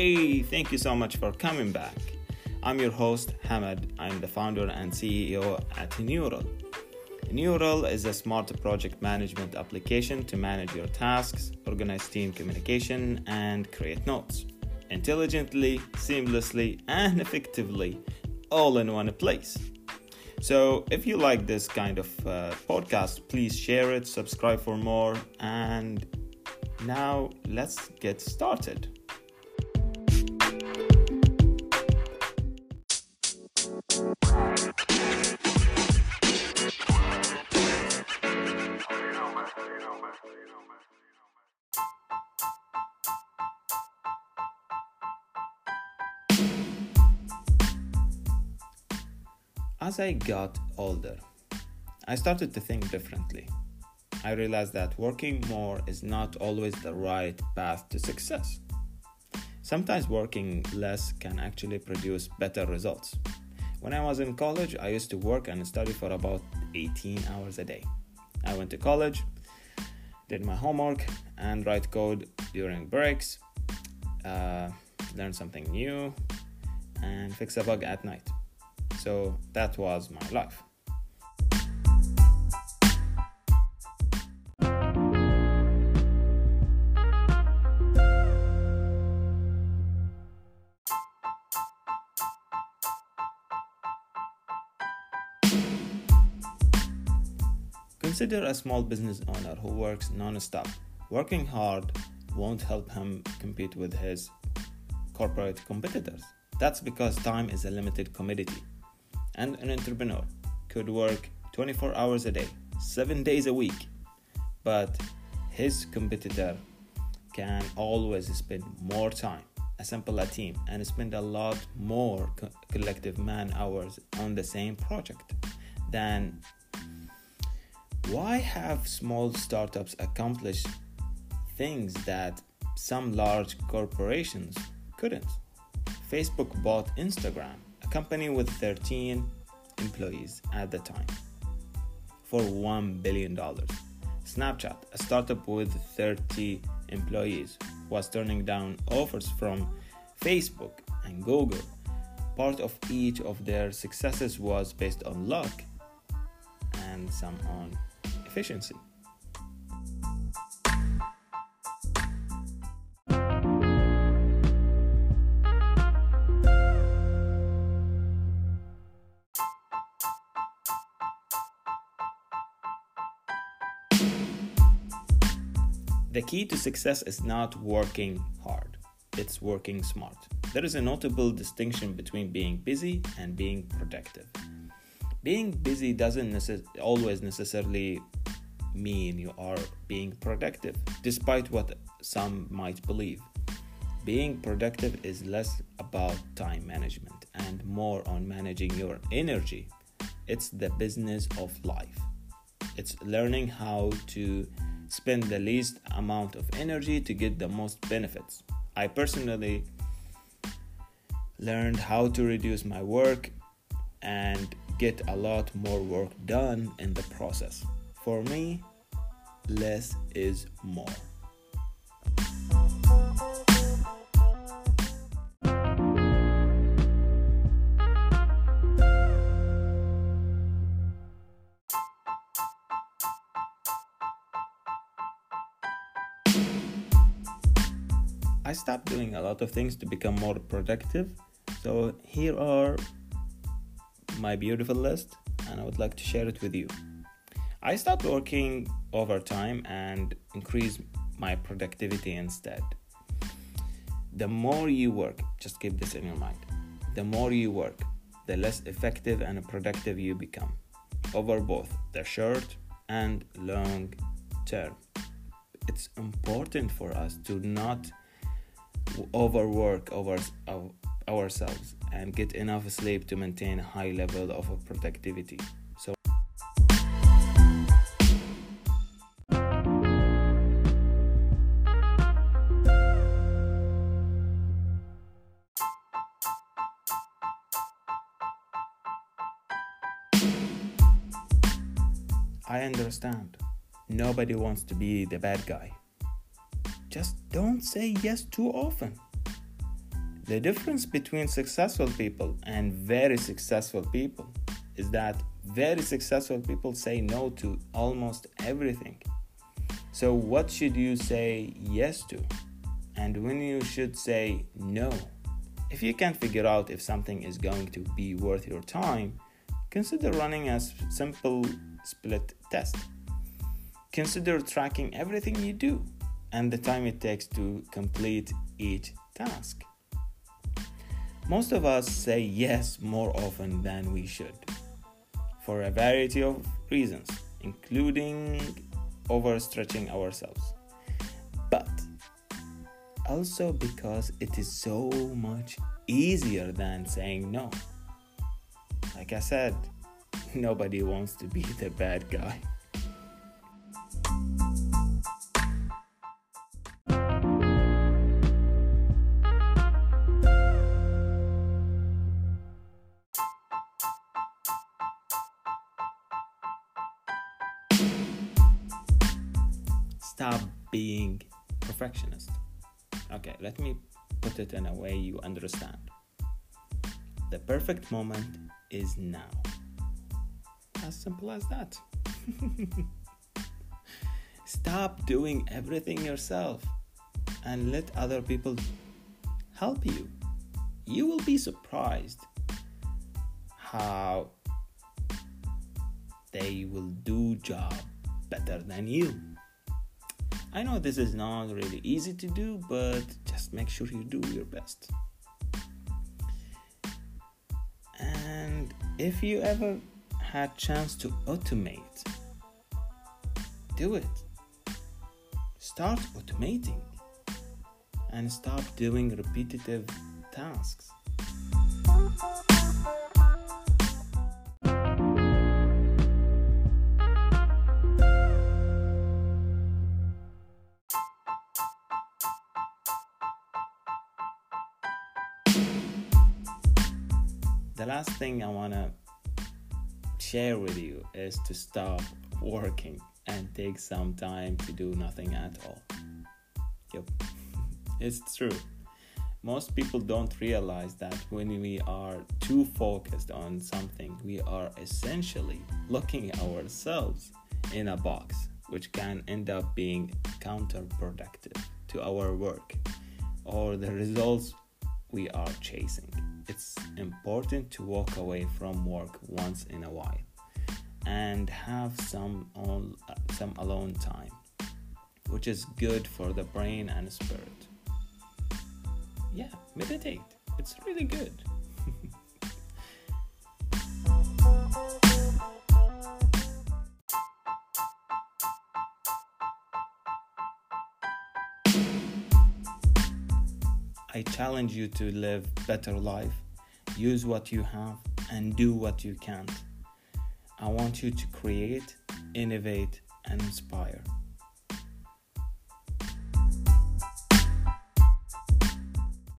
Hey, thank you so much for coming back. I'm your host, Hamad. I'm the founder and CEO at Nural. Nural is a smart project management application to manage your tasks, organize team communication, and create notes intelligently, seamlessly, and effectively, all in one place. So, if you like this kind of uh, podcast, please share it, subscribe for more, and now let's get started. As I got older, I started to think differently. I realized that working more is not always the right path to success. Sometimes working less can actually produce better results. When I was in college, I used to work and study for about 18 hours a day. I went to college, did my homework, and write code during breaks, uh, learn something new, and fix a bug at night. So that was my life. Consider a small business owner who works non-stop. Working hard won't help him compete with his corporate competitors. That's because time is a limited commodity and an entrepreneur could work 24 hours a day, 7 days a week, but his competitor can always spend more time, assemble a team, and spend a lot more co- collective man hours on the same project. Then, why have small startups accomplished things that some large corporations couldn't? Facebook bought Instagram company with 13 employees at the time for $1 billion. Snapchat, a startup with 30 employees, was turning down offers from Facebook and Google. Part of each of their successes was based on luck and some on efficiency. The key to success is not working hard, it's working smart. There is a notable distinction between being busy and being productive. Being busy doesn't necess- always necessarily mean you are being productive, despite what some might believe. Being productive is less about time management and more on managing your energy. It's the business of life. It's learning how to spend the least amount of energy to get the most benefits. I personally learned how to reduce my work and get a lot more work done in the process. For me, less is more. I stopped doing a lot of things to become more productive. So here are my beautiful list, and I would like to share it with you. I stopped working overtime and increased my productivity instead. The more you work, just keep this in your mind. The more you work, the less effective and productive you become over both the short and long term. It's important for us to not overwork over, ourselves and get enough sleep to maintain a high level of productivity. So I understand. Nobody wants to be the bad guy. Just don't say yes too often. The difference between successful people and very successful people is that very successful people say no to almost everything. So, what should you say yes to? And when you should say no? If you can't figure out if something is going to be worth your time, consider running a simple split test. Consider tracking everything you do and the time it takes to complete each task. Most of us say yes more often than we should for a variety of reasons, including overstretching ourselves. But also because it is so much easier than saying no. Like I said, nobody wants to be the bad guy. Stop being perfectionist. Okay, let me put it in a way you understand. The perfect moment is now. As simple as that. Stop doing everything yourself and let other people help you. You will be surprised how they will do job better than you. I know this is not really easy to do, but just make sure you do your best. And if you ever had chance to automate, do it. Start automating and stop doing repetitive tasks. The last thing I want to share with you is to stop working and take some time to do nothing at all. Yep, it's true. Most people don't realize that when we are too focused on something, we are essentially looking ourselves in a box, which can end up being counterproductive to our work or the results we are chasing it's important to walk away from work once in a while and have some on, some alone time which is good for the brain and spirit. Yeah meditate. It's really good I challenge you to live better life. Use what you have and do what you can't. I want you to create, innovate, and inspire.